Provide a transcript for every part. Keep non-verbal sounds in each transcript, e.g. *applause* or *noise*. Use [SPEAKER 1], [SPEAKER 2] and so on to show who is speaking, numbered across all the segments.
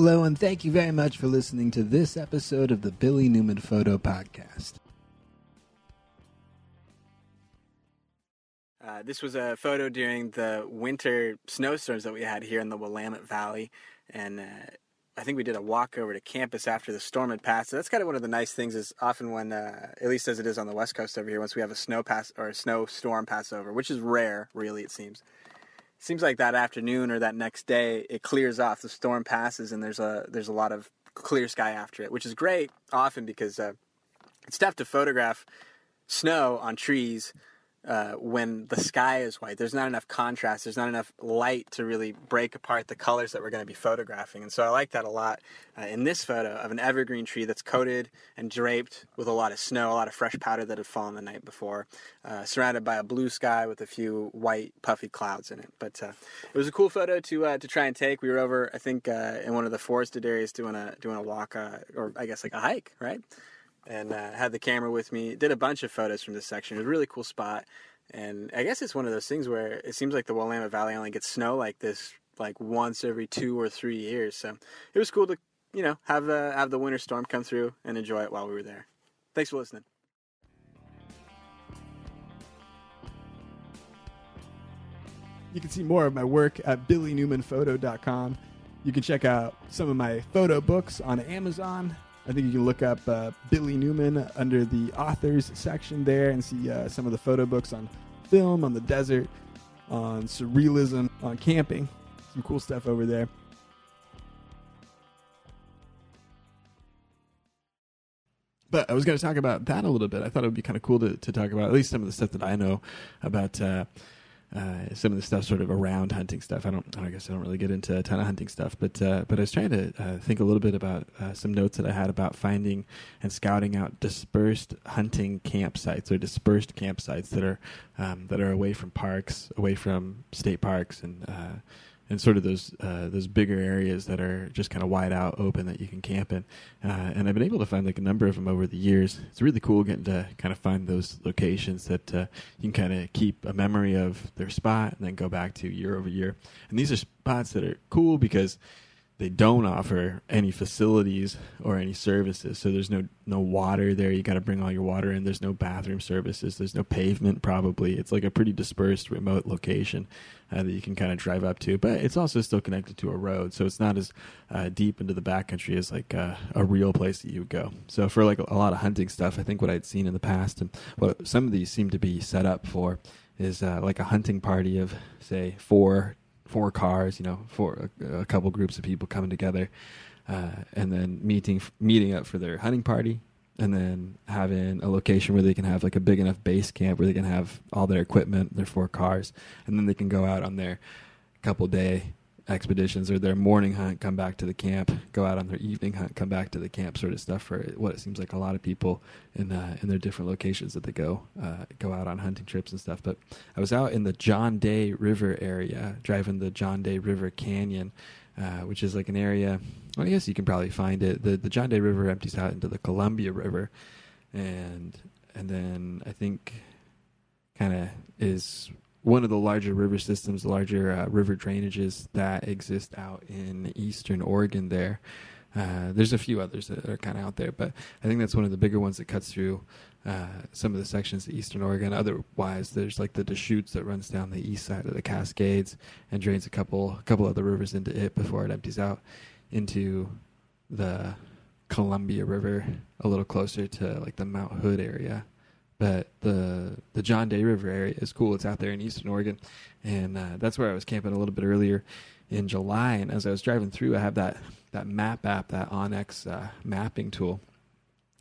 [SPEAKER 1] Hello, and thank you very much for listening to this episode of the Billy Newman Photo Podcast. Uh, this was a photo during the winter snowstorms that we had here in the Willamette Valley, and uh, I think we did a walk over to campus after the storm had passed. So that's kind of one of the nice things is often when, uh, at least as it is on the west coast over here, once we have a snow pass or a snowstorm pass over, which is rare, really, it seems. Seems like that afternoon or that next day, it clears off. The storm passes, and there's a there's a lot of clear sky after it, which is great often because uh, it's tough to photograph snow on trees uh, when the sky is white. There's not enough contrast. There's not enough light to really break apart the colors that we're going to be photographing. And so I like that a lot uh, in this photo of an evergreen tree that's coated and draped with a lot of snow, a lot of fresh powder that had fallen the night before, uh, surrounded by a blue sky with a few white puffy clouds in it. But uh, it was a cool photo to uh, to try and take. We were over, I think, uh, in one of the forested areas doing a doing a walk, or I guess like a hike, right? And uh, had the camera with me. Did a bunch of photos from this section. It was a really cool spot. And I guess it's one of those things where it seems like the Willamette Valley only gets snow like this like once every two or three years. So it was cool to you know have the have the winter storm come through and enjoy it while we were there. Thanks for listening.
[SPEAKER 2] You can see more of my work at billynewmanphoto.com. You can check out some of my photo books on Amazon. I think you can look up uh, Billy Newman under the authors section there and see uh, some of the photo books on film, on the desert, on surrealism, on camping. Some cool stuff over there. But I was going to talk about that a little bit. I thought it would be kind of cool to, to talk about at least some of the stuff that I know about uh, uh, some of the stuff sort of around hunting stuff. I don't, I guess I don't really get into a ton of hunting stuff, but uh, but I was trying to uh, think a little bit about uh, some notes that I had about finding and scouting out dispersed hunting campsites or dispersed campsites that are um, that are away from parks, away from state parks, and uh, and sort of those uh, those bigger areas that are just kind of wide out, open that you can camp in. Uh, and I've been able to find like a number of them over the years. It's really cool getting to kind of find those locations that uh, you can kind of keep a memory of their spot and then go back to year over year. And these are spots that are cool because they don't offer any facilities or any services. So there's no no water there. You got to bring all your water in. There's no bathroom services. There's no pavement. Probably it's like a pretty dispersed, remote location uh, that you can kind of drive up to. But it's also still connected to a road, so it's not as uh, deep into the backcountry as like uh, a real place that you would go. So for like a, lot of hunting stuff, I think what I'd seen in the past and what some of these seem to be set up for is uh, like a hunting party of say four four cars, you know, for a, a couple groups of people coming together, uh, and then meeting meeting up for their hunting party, and then having a location where they can have like a big enough base camp where they can have all their equipment, their four cars, and then they can go out on their couple day expeditions or their morning hunt, come back to the camp, go out on their evening hunt, come back to the camp, sort of stuff for what it seems like a lot of people in uh, in their different locations that they go uh, go out on hunting trips and stuff. But I was out in the John Day River area, driving the John Day River Canyon. Uh, which is like an area. Well, I guess you can probably find it. the The John Day River empties out into the Columbia River, and and then I think kind of is one of the larger river systems, larger uh, river drainages that exist out in eastern Oregon. There, uh, there's a few others that are kind of out there, but I think that's one of the bigger ones that cuts through uh, some of the sections of eastern Oregon. Otherwise, there's like the Deschutes that runs down the east side of the Cascades and drains a couple a couple other rivers into it before it empties out into the Columbia River a little closer to like the Mount Hood area but the the John Day River area is cool. It's out there in eastern Oregon, and uh, that's where I was camping a little bit earlier in July. And as I was driving through, I have that that map app, that onX uh, mapping tool.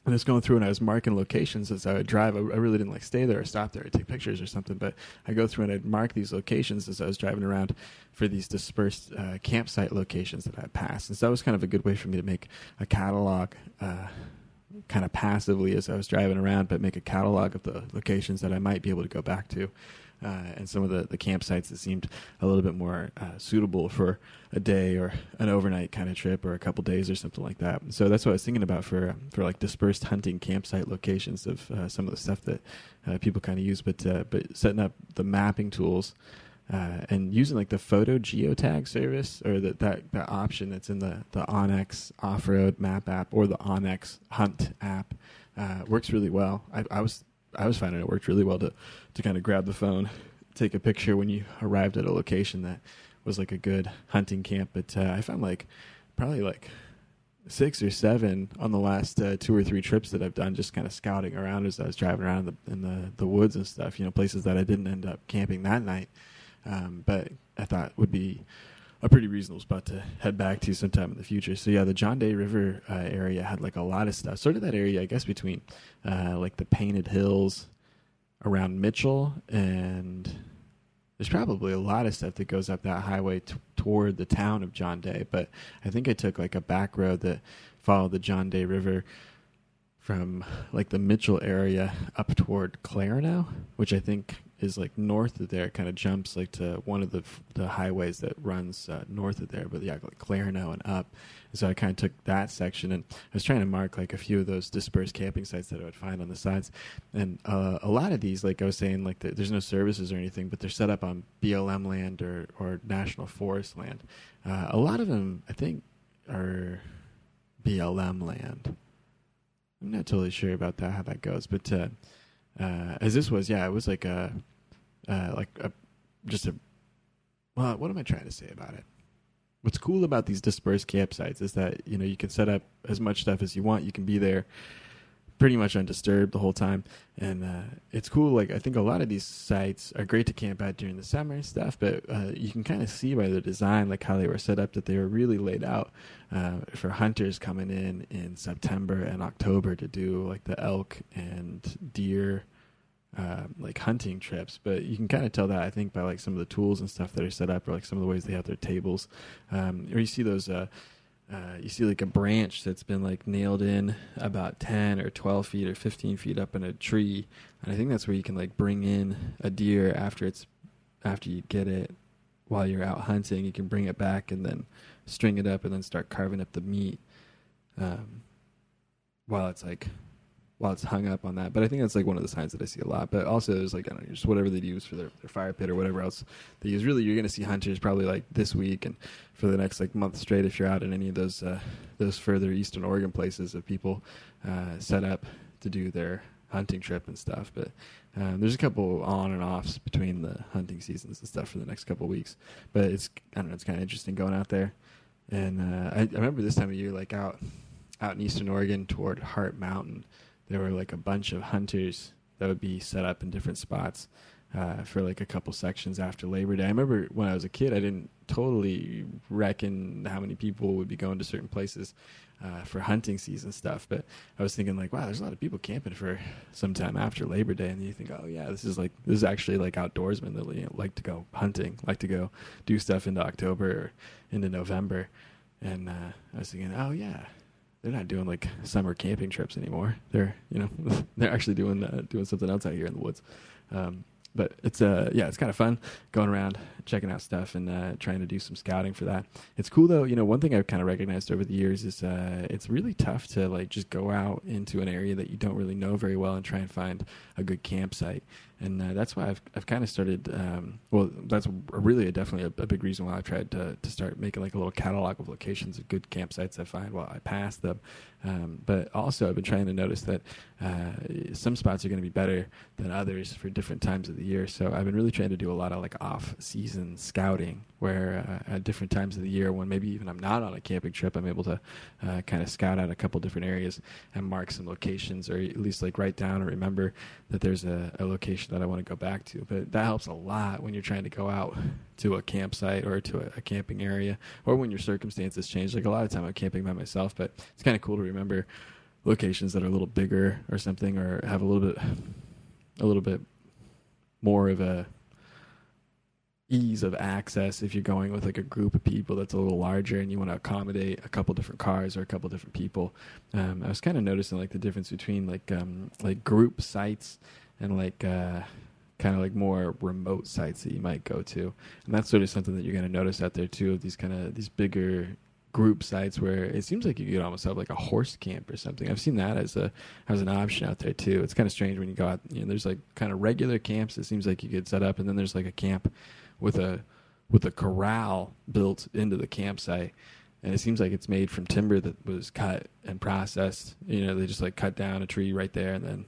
[SPEAKER 2] And I was going through and I was marking locations as I would drive. I, I really didn't like stay there or stop there or take pictures or something, but I go through and I'd mark these locations as I was driving around for these dispersed uh, campsite locations that I passed. And so that was kind of a good way for me to make a catalog uh, kind of passively as I was driving around, but make a catalog of the locations that I might be able to go back to. Uh, and some of the, the campsites that seemed a little bit more uh, suitable for a day or an overnight kind of trip or a couple days or something like that. So that's what I was thinking about for for like dispersed hunting campsite locations of uh, some of the stuff that uh, people kind of use. But uh, but setting up the mapping tools uh, and using like the photo geotag service or the, that that option that's in the the onX off road map app or the onX Hunt app uh, works really well. I, I was I was finding it worked really well to to kind of grab the phone, take a picture when you arrived at a location that was like a good hunting camp. But uh, I found like probably like six or seven on the last uh, two or three trips that I've done, just kind of scouting around as I was driving around in the, in the, the woods and stuff. You know, places that I didn't end up camping that night, um, but I thought would be a pretty reasonable spot to head back to sometime in the future. So yeah, the John Day River uh, area had like a lot of stuff. Sort of that area, I guess, between uh, like the Painted Hills around Mitchell and there's probably a lot of stuff that goes up that highway t- toward the town of John Day, but I think I took like a back road that followed the John Day River from like the Mitchell area up toward Clarno, which I think is like north of there. It Kind of jumps like to one of the the highways that runs uh, north of there, but yeah, like Clarno and up. And so I kind of took that section and I was trying to mark like a few of those dispersed camping sites that I would find on the sides. And uh, a lot of these, like I was saying, like the, there's no services or anything, but they're set up on BLM land or or national forest land. Uh, a lot of them, I think, are BLM land. I'm not totally sure about that how that goes, but uh, as this was, yeah, it was like a uh, like a just a well, what am I trying to say about it? What's cool about these dispersed campsites is that you know you can set up as much stuff as you want. You can be there pretty much undisturbed the whole time, and uh, it's cool. Like I think a lot of these sites are great to camp at during the summer and stuff, but uh, you can kind of see by the design, like how they were set up, that they were really laid out uh, for hunters coming in in September and October to do like the elk and deer. Uh, like hunting trips, but you can kind of tell that I think by like some of the tools and stuff that are set up, or like some of the ways they have their tables, um, or you see those uh, you see like a branch that's been like nailed in about 10 or 12 feet or 15 feet up in a tree and i think that's where you can like bring in a deer after it's after you get it while you're out hunting. You can bring it back and then string it up and then start carving up the meat um, while it's like while it's hung up on that. But I think that's like one of the signs that I see a lot. But also there's like I don't know, just whatever they use for their, their fire pit or whatever else they use. Really, you're going to see hunters probably like this week and for the next like month straight if you're out in any of those uh, those further eastern Oregon places of people uh, set up to do their hunting trip and stuff. But um, there's a couple on and offs between the hunting seasons and stuff for the next couple weeks. But it's I don't know, it's kind of interesting going out there. And uh, I, I remember this time of year, like out out in eastern Oregon toward Hart Mountain there were like a bunch of hunters that would be set up in different spots uh, for like a couple sections after Labor Day. I remember when I was a kid, I didn't totally reckon how many people would be going to certain places uh, for hunting season stuff, but I was thinking like, wow, there's a lot of people camping for some time after Labor Day, and you think, oh yeah, this is like this is actually like outdoorsmen that you know, like to go hunting, like to go do stuff into October or into November, and uh, I was thinking, oh yeah, they're not doing like summer camping trips anymore. They're you know *laughs* they're actually doing uh, doing something else out here in the woods. Um, but it's uh yeah it's kind of fun going around checking out stuff and uh, trying to do some scouting for that it's cool though you know one thing i've kind of recognized over the years is uh, it's really tough to like just go out into an area that you don't really know very well and try and find a good campsite and uh, that's why I've I've kind of started. Um, well, that's really a, definitely a, a, big reason why I've tried to to start making like a little catalog of locations of good campsites I find while I pass them. Um, but also, I've been trying to notice that uh, some spots are going to be better than others for different times of the year. So I've been really trying to do a lot of like off-season scouting, where uh, at different times of the year, when maybe even I'm not on a camping trip, I'm able to uh, kind of scout out a couple different areas and mark some locations, or at least like write down or remember that there's a, a location that I want to go back to. But that helps a lot when you're trying to go out to a campsite or to a, a camping area, or when your circumstances change. Like a lot of time, I'm camping by myself, but it's kind of cool to remember locations that are a little bigger or something, or have a little bit, a little bit more of a ease of access if you're going with like a group of people that's a little larger and you want to accommodate a couple different cars or a couple different people. Um, I was kind of noticing like the difference between like um, like group sites and like uh, kind of like more remote sites that you might go to, and that's sort of something that you're going to notice out there too. Of these kind of these bigger group sites where it seems like you could almost have like a horse camp or something. I've seen that as a as an option out there too. It's kind of strange when you go out. You know, there's like kind of regular camps. It seems like you could set up, and then there's like a camp with a with a corral built into the campsite. And it seems like it's made from timber that was cut and processed. You know they just like cut down a tree right there and then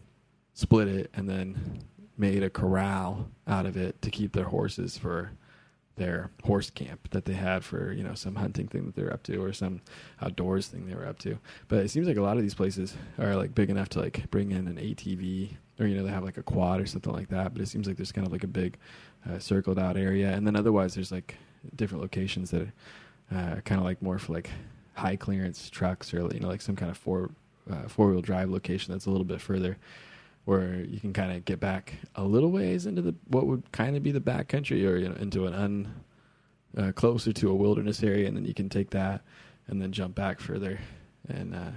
[SPEAKER 2] split it and then made a corral out of it to keep their horses for their horse camp that they had for you know some hunting thing that they're up to or some outdoors thing they were up to. But it seems like a lot of these places are like big enough to like bring in an atv or you know they have like a quad or something like that. But it seems like there's kind of like a big uh, circled out area. And then otherwise there's like different locations that are uh, kind of like more for like high clearance trucks or you know like some kind of four uh, four wheel drive location that's a little bit further where you can kind of get back a little ways into the what would kind of be the back country or you know into an un uh, closer to a wilderness area. And then you can take that and then jump back further and uh,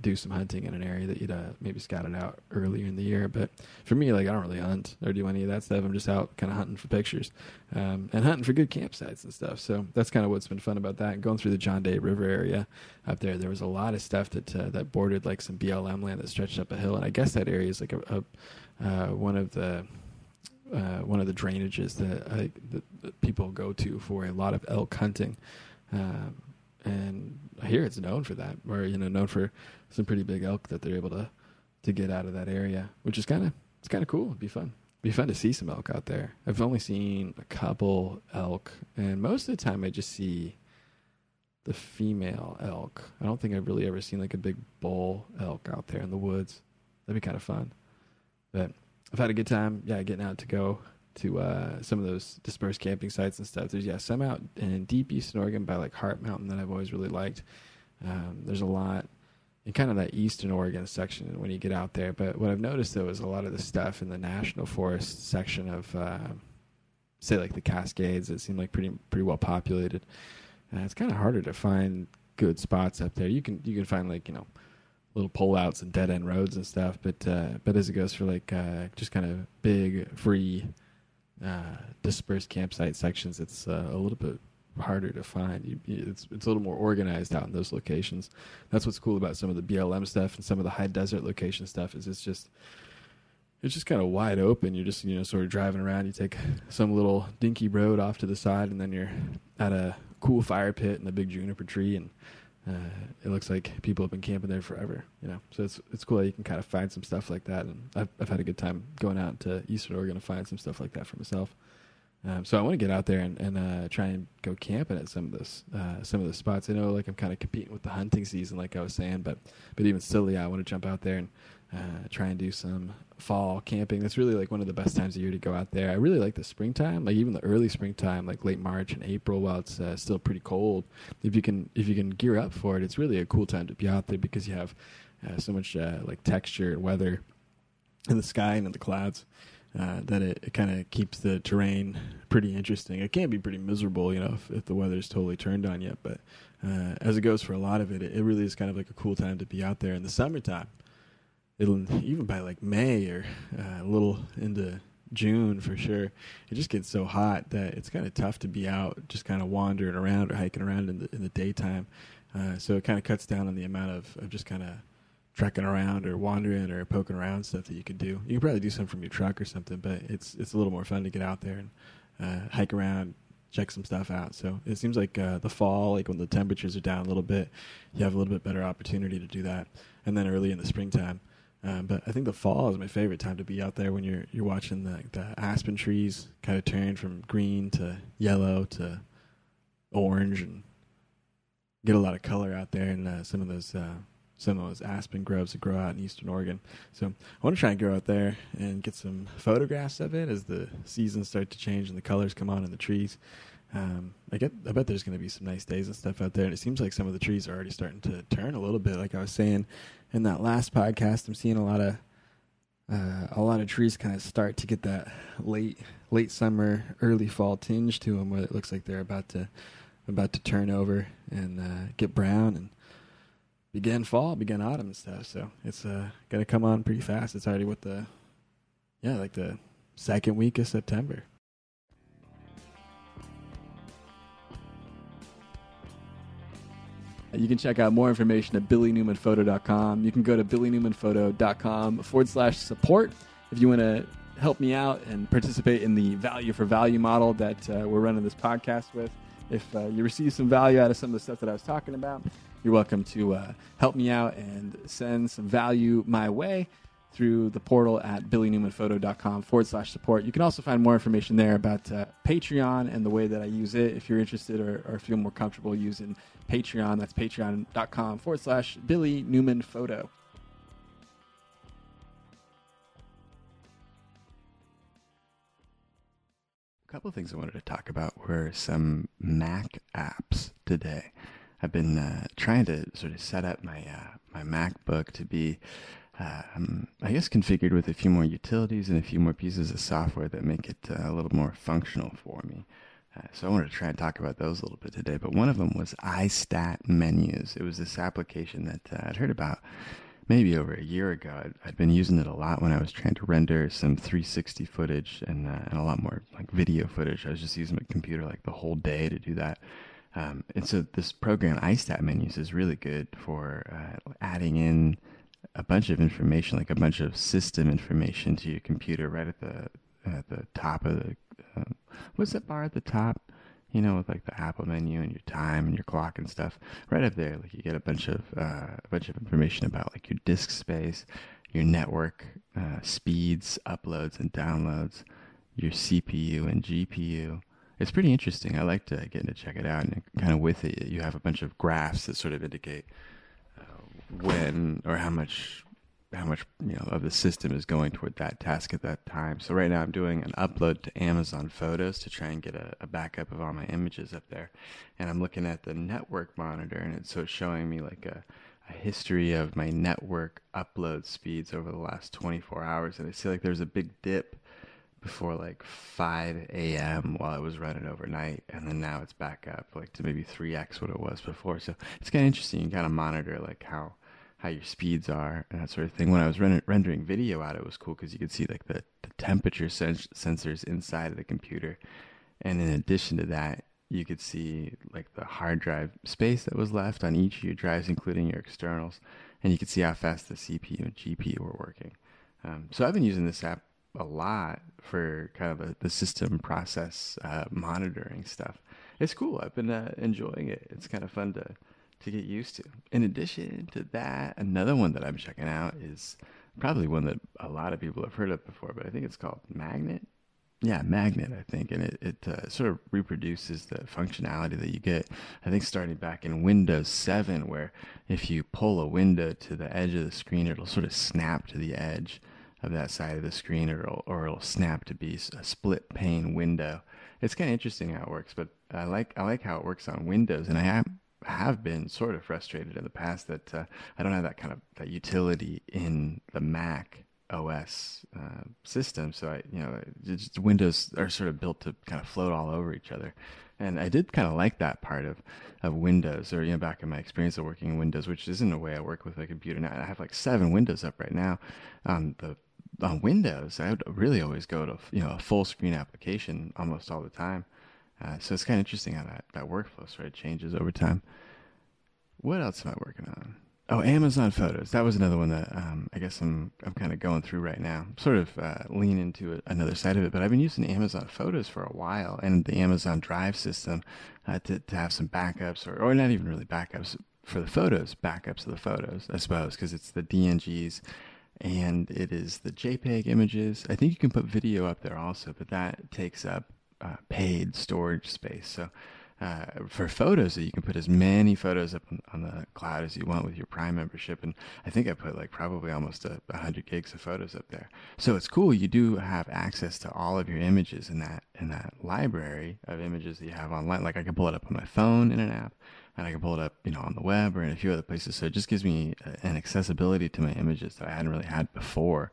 [SPEAKER 2] do some hunting in an area that you'd uh, maybe scouted out earlier in the year. But for me, like I don't really hunt or do any of that stuff. I'm just out kind of hunting for pictures um, and hunting for good campsites and stuff. So that's kind of what's been fun about that. And Going through the John Day River area up there, there was a lot of stuff that uh, that bordered like some BLM land that stretched up a hill, and I guess that area is like a, a uh, one of the uh, one of the drainages that, I, that, that, people go to for a lot of elk hunting. Um, and I hear it's known for that, or you know, known for some pretty big elk that they're able to to get out of that area, which is kind of it's kind of cool. It'd be fun. It'd be fun to see some elk out there. I've only seen a couple elk, and most of the time I just see the female elk. I don't think I've really ever seen like a big bull elk out there in the woods. That'd be kind of fun. But I've had a good time. Yeah, getting out to go to uh, some of those dispersed camping sites and stuff. There's yeah, some out in deep eastern Oregon by like Hart Mountain that I've always really liked. Um, there's a lot in kind of that eastern Oregon section when you get out there. But what I've noticed though is a lot of the stuff in the national forest section of, uh, say, like the Cascades, that seem like pretty pretty well populated. Uh, it's kind of harder to find good spots up there. You can you can find like you know little pullouts and dead end roads and stuff, but uh, but as it goes for like uh, just kind of big free uh, dispersed campsite sections, it's uh, a little bit harder to find. You, it's it's a little more organized out in those locations. That's what's cool about some of the BLM stuff and some of the high desert location stuff is it's just it's just kind of wide open. You're just you know sort of driving around. You take some little dinky road off to the side, and then you're at a cool fire pit and a big juniper tree, and uh, it looks like people have been camping there forever. You know, so it's it's cool that you can kind of find some stuff like that. And I've I've had a good time going out to Eastern Oregon to find some stuff like that for myself. Um, so I want to get out there and, and uh, try and go camping at some of this uh, some of the spots. I know like I'm kind of competing with the hunting season, like I was saying, but but even still, yeah, I want to jump out there and uh, try and do some fall camping. That's really like one of the best times of year to go out there. I really like the springtime, like even the early springtime, like late March and April, while it's uh, still pretty cold. If you can if you can gear up for it, it's really a cool time to be out there because you have uh, so much uh, like texture and weather in the sky and in the clouds uh, that it, it kind of keeps the terrain pretty interesting. It can be pretty miserable, you know, if, if the weather's totally turned on yet. But uh, as it goes for a lot of it, it, it, really is kind of like a cool time to be out there in the summertime. It'll even by like May or uh, a little into June for sure. It just gets so hot that it's kind of tough to be out, just kind of wandering around or hiking around in the in the daytime. Uh, so it kind of cuts down on the amount of, of just kind of trekking around or wandering or poking around stuff that you could do. You could probably do some from your truck or something, but it's it's a little more fun to get out there and uh, hike around, check some stuff out. So it seems like uh, the fall, like when the temperatures are down a little bit, you have a little bit better opportunity to do that. And then early in the springtime. Um, but I think the fall is my favorite time to be out there when you're you're watching the the aspen trees kind of turn from green to yellow to orange and get a lot of color out there and uh, some of those uh, some of those aspen groves that grow out in eastern Oregon. So I want to try and go out there and get some photographs of it as the seasons start to change and the colors come on in the trees. Um, I get, I bet there's going to be some nice days and stuff out there, and it seems like some of the trees are already starting to turn a little bit. Like I was saying in that last podcast, I'm seeing a lot of uh, a lot of trees kind of start to get that late late summer, early fall tinge to them, where it looks like they're about to about to turn over and uh, get brown and begin fall, begin autumn and stuff. So it's uh, gonna come on pretty fast. It's already with the yeah, like the second week of September. You can check out more information at billynewmanphoto.com. You can go to billynewmanphoto.com forward slash support if you want to
[SPEAKER 3] help me out and participate in the value for value model that uh, we're running this podcast with. If uh, you receive some value out of some of the stuff that I was talking about, you're welcome to uh, help me out and send some value my way through the portal at billynewmanphoto.com forward slash support. You can also find more information there about uh, Patreon and the way that I use it if you're interested or, or feel more comfortable using Patreon. That's patreon.com forward slash Billy Newman Photo. A couple of things I wanted to talk about were some Mac apps today. I've been uh, trying to sort of set up my uh, my MacBook to be um, I guess configured with a few more utilities and a few more pieces of software that make it uh, a little more functional for me. Uh, so I wanted to try and talk about those a little bit today. But one of them was iStat Menus. It was this application that uh, I'd heard about maybe over a year ago. I'd, I'd, been using it a lot when I was trying to render some 360 footage and, uh, and a lot more like video footage. I was just using my computer like the whole day to do that. Um, and so this program iStat Menus is really good for uh, adding in a bunch of information, like a bunch of system information to your computer right at the at the top of the uh, what's that bar at the top? You know, with like the Apple menu and your time and your clock and stuff. Right up there, like you get a bunch of uh, a bunch of information about like your disk space, your network uh, speeds, uploads and downloads, your CPU and GPU. It's pretty interesting. I like to get to check it out, and kind of with it, you have a bunch of graphs that sort of indicate uh, when or how much how much you know of the system is going toward that task at that time. So right now I'm doing an upload to Amazon Photos to try and get a, a backup of all my images up there, and I'm looking at the network monitor, and it's so it's showing me like a, a history of my network upload speeds over the last 24 hours, and I see like there's a big dip before like 5 a.m. while it was running overnight, and then now it's back up like to maybe 3x what it was before. So it's kind of interesting. You kind of monitor like how how your speeds are and that sort of thing. When I was render- rendering video out, it was cool because you could see like the, the temperature sensors inside of the computer, and in addition to that, you could see like the hard drive space that was left on each of your drives, including your externals, and you could see how fast the CPU and GPU were working. Um, so I've been using this app a lot for kind of the, the system process uh, monitoring stuff. It's cool. I've been uh, enjoying it. It's kind of fun to to get used to. In addition to that, another one that I'm checking out is probably one that a lot of people have heard of before, but I think it's called Magnet. Yeah, Magnet, I think, and it, it uh, sort of reproduces the functionality that you get, I think, starting back in Windows 7, where if you pull a window to the edge of the screen, it'll sort of snap to the edge of that side of the screen, or it'll, or it'll snap to be a split pane window. It's kind of interesting how it works, but I like I like how it works on Windows, and I have have been sort of frustrated in the past that uh, I don't have that kind of that utility in the Mac OS uh, system. So I, you know, Windows are sort of built to kind of float all over each other. And I did kind of like that part of, of Windows, or you know, back in my experience of working in Windows, which isn't the way I work with my computer now. I have like seven Windows up right now on the on Windows. I would really always go to you know a full screen application almost all the time. Uh, so it's kind of interesting how that, that workflow sort of changes over time. What else am I working on? Oh, Amazon Photos. That was another one that um, I guess I'm I'm kind of going through right now. Sort of uh, lean into another side of it, but I've been using Amazon Photos for a while and the Amazon Drive system uh, to to have some backups or or not even really backups for the photos, backups of the photos, I suppose, because it's the DNGs and it is the JPEG images. I think you can put video up there also, but that takes up uh, paid storage space. So uh, for photos, you can put as many photos up on, on, the cloud as you want with your Prime membership. And I think I put like probably almost a, 100 gigs of photos up there. So it's cool. You do have access to all of your images in that in that library of images that you have online. Like I can pull it up on my phone in an app, and I can pull it up, you know, on the web or in a few other places. So it just gives me an accessibility to my images that I hadn't really had before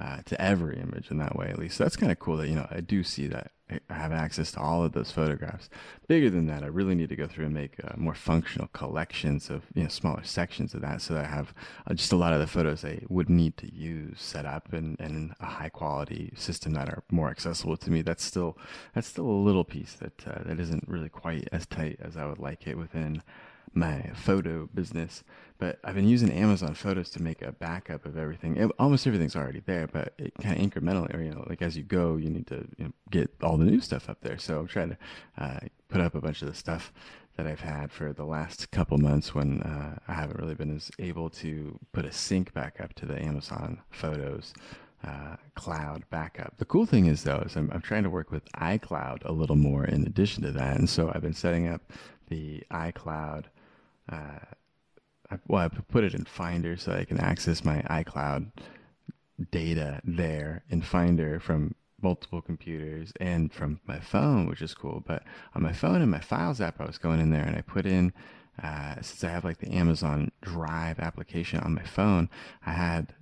[SPEAKER 3] uh, to every image in that way, at least. So that's kind of cool that, you know, I do see that I have access to all of those photographs. Bigger than that, I really need to go through and make uh, more functional collections of, you know, smaller sections of that so that I have uh, just a lot of the photos I would need to use set up in, in a high quality system that are more accessible to me. That's still, that's still a little piece that, uh, that isn't really quite as tight as I would like it within my photo business. But I've been using Amazon Photos to make a backup of everything. It, almost everything's already there, but it kind of incrementally, you know, like as you go, you need to you know, get all the new stuff up there. So I'm trying to uh, put up a bunch of the stuff that I've had for the last couple months when uh, I haven't really been as able to put a sync back up to the Amazon Photos uh, cloud backup. The cool thing is though, is I'm, I'm trying to work with iCloud a little more in addition to that, and so I've been setting up the iCloud. Uh, I, well, I put it in Finder so I can access my iCloud data there in Finder from multiple computers and from my phone, which is cool. But on my phone and my Files app, I was going in there and I put in, uh, since I have like the Amazon Drive application on my phone, I had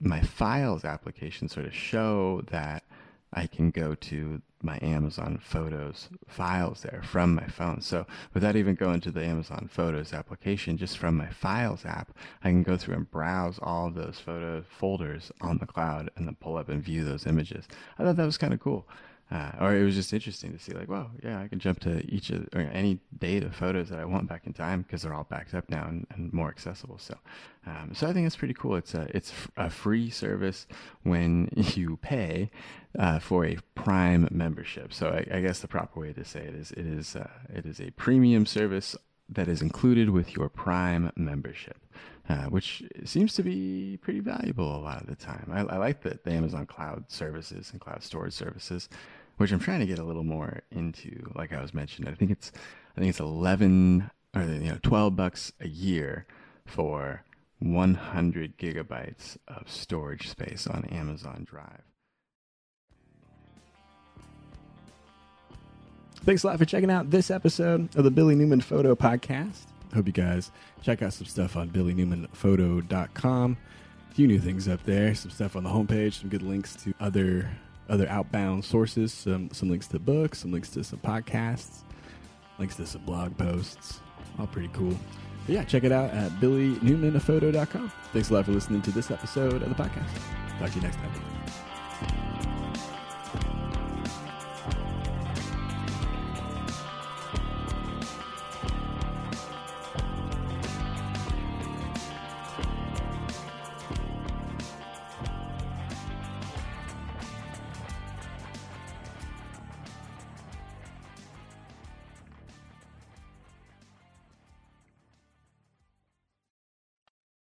[SPEAKER 3] my Files application sort of show that I can go to my Amazon Photos files there from my phone. So without even going to the Amazon Photos application, just from my Files app, I can go through and browse all those photo folders on the cloud and then pull up and view those images. I thought that was kind of cool. Uh, or it was just interesting to see, like, wow, yeah, I can jump to each of or any date of photos that I want back in time because they're all backed up now and, and more accessible. So, um, so I think it's pretty cool. It's a it's a free service when *laughs* you pay uh, for a Prime membership. So I, I, guess the proper way to say it is it is uh, it is a premium service that is included with your Prime membership. Uh, which seems to be pretty valuable a lot of the time. I, I like the, the Amazon cloud services and cloud storage services which I'm trying to get a little more into. Like I was mentioning, I think it's I think it's 11 or you know 12 bucks a year for 100 gigabytes of storage space on Amazon Drive. Thanks a lot for checking out this episode of the Billy Newman Photo Podcast. Hope you guys check out some stuff on billynewmanphoto.com. A few new things up there, some stuff on the homepage, some good links to other other outbound sources, some, some links to books, some links to some podcasts, links to some blog posts. All pretty cool. But yeah, check it out at billynewmanphoto.com. Thanks a lot for listening to this episode of the podcast. Talk to you next time.